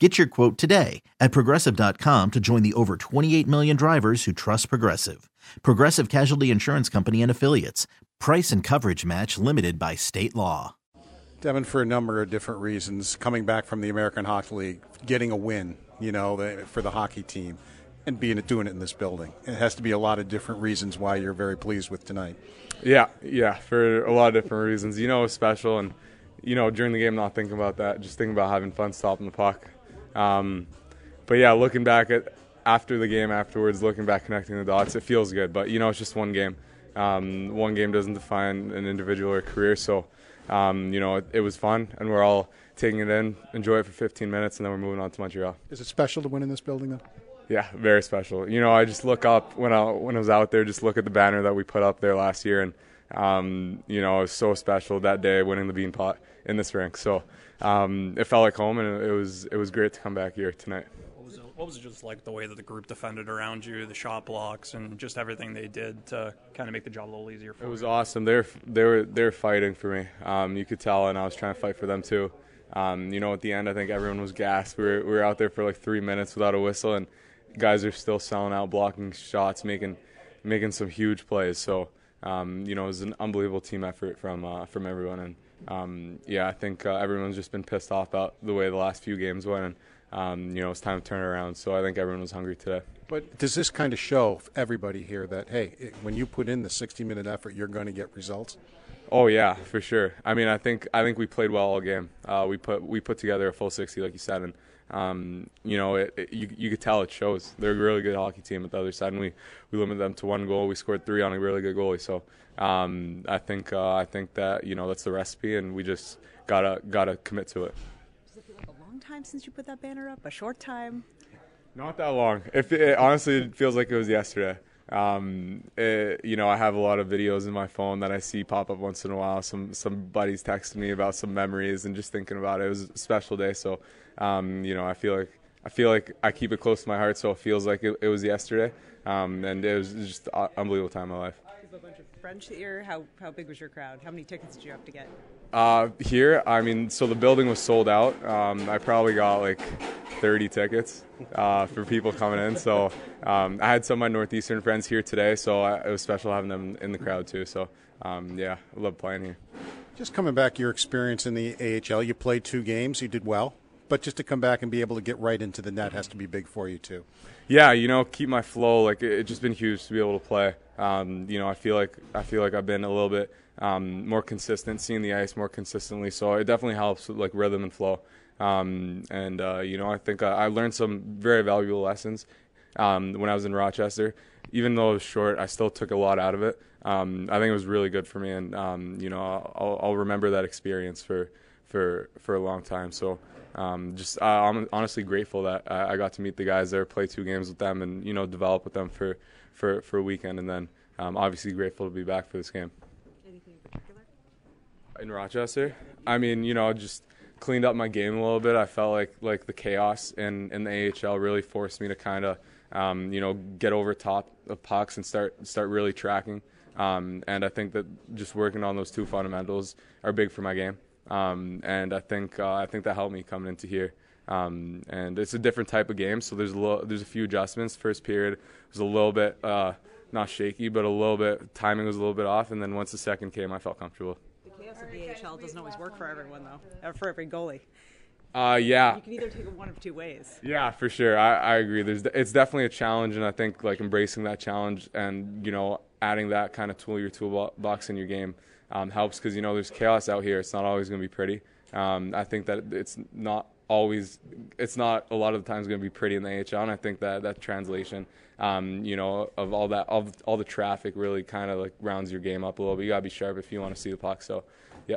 Get your quote today at progressive.com to join the over 28 million drivers who trust Progressive. Progressive Casualty Insurance Company and Affiliates. Price and coverage match limited by state law. Devon, for a number of different reasons, coming back from the American Hockey League, getting a win, you know, for the hockey team, and being doing it in this building. It has to be a lot of different reasons why you're very pleased with tonight. Yeah, yeah, for a lot of different reasons. You know, it was special, and you know, during the game, not thinking about that, just thinking about having fun stopping the puck. Um, but yeah, looking back at after the game afterwards, looking back, connecting the dots, it feels good. But you know, it's just one game. Um, one game doesn't define an individual or career. So, um, you know, it, it, was fun, and we're all taking it in, enjoy it for 15 minutes, and then we're moving on to Montreal. Is it special to win in this building then? Yeah, very special. You know, I just look up when I when I was out there, just look at the banner that we put up there last year, and um, you know, it was so special that day winning the Beanpot in this rink. So um, it felt like home, and it was it was great to come back here tonight. What was, it, what was it just like the way that the group defended around you, the shot blocks, and just everything they did to kind of make the job a little easier for you? It was you? awesome. They're they were they're fighting for me. Um, you could tell, and I was trying to fight for them too. Um, you know, at the end, I think everyone was gassed. We were we were out there for like three minutes without a whistle, and guys are still selling out, blocking shots, making making some huge plays. So. Um, you know, it was an unbelievable team effort from uh, from everyone, and um, yeah, I think uh, everyone's just been pissed off about the way the last few games went, and um, you know it's time to turn it around. So I think everyone was hungry today. But does this kind of show everybody here that hey, it, when you put in the 60-minute effort, you're going to get results? Oh yeah, for sure. I mean, I think I think we played well all game. Uh, we put we put together a full 60, like you said, and um, you know, it, it, you you could tell it shows. They're a really good hockey team at the other side, and we we limited them to one goal. We scored three on a really good goalie. So um, I think uh, I think that you know that's the recipe, and we just gotta gotta commit to it. Does it feel like a long time since you put that banner up? A short time? Not that long. If it, honestly, it feels like it was yesterday. Um, it, you know, I have a lot of videos in my phone that I see pop up once in a while. Some some buddies texting me about some memories and just thinking about it. It was a special day, so um, you know, I feel like I feel like I keep it close to my heart, so it feels like it, it was yesterday, um, and it was just an unbelievable time of my life. a bunch of French here. How how big was your crowd? How many tickets did you have to get? Uh, here, I mean, so the building was sold out. Um, I probably got like 30 tickets uh, for people coming in. So um, I had some of my Northeastern friends here today, so I, it was special having them in the crowd too. So um, yeah, I love playing here. Just coming back, your experience in the AHL, you played two games, you did well but just to come back and be able to get right into the net has to be big for you too. Yeah, you know, keep my flow. Like it's it just been huge to be able to play. Um, you know, I feel like I feel like I've been a little bit um, more consistent, seeing the ice more consistently. So it definitely helps with like rhythm and flow. Um, and uh, you know, I think I, I, learned some very valuable lessons um, when I was in Rochester. Even though it was short, I still took a lot out of it. Um, I think it was really good for me, and um, you know, I'll, I'll remember that experience for for for a long time. So um, just uh, I'm honestly grateful that I, I, got to meet the guys there, play two games with them, and you know develop with them for for for a weekend, and then um, obviously grateful to be back for this game. Anything in particular? In Rochester, I mean, you know, just cleaned up my game a little bit. I felt like like the chaos in in the AHL really forced me to kind of um, you know get over top of pucks and start start really tracking. Um, and I think that just working on those two fundamentals are big for my game. Um, and I think uh, I think that helped me coming into here. Um, and it's a different type of game, so there's a little, there's a few adjustments. First period was a little bit uh, not shaky, but a little bit timing was a little bit off, and then once the second came, I felt comfortable. The chaos of the AHL doesn't always work for everyone, though, for every goalie. Uh, yeah. You can either take it one of two ways. Yeah, for sure. I, I agree. There's it's definitely a challenge, and I think like embracing that challenge and you know adding that kind of tool your toolbox in your game um, helps because you know there's chaos out here. It's not always going to be pretty. Um, I think that it's not always it's not a lot of the times going to be pretty in the AHL, and I think that that translation, um, you know, of all that of all the traffic really kind of like rounds your game up a little bit. You got to be sharp if you want to see the puck. So, yeah.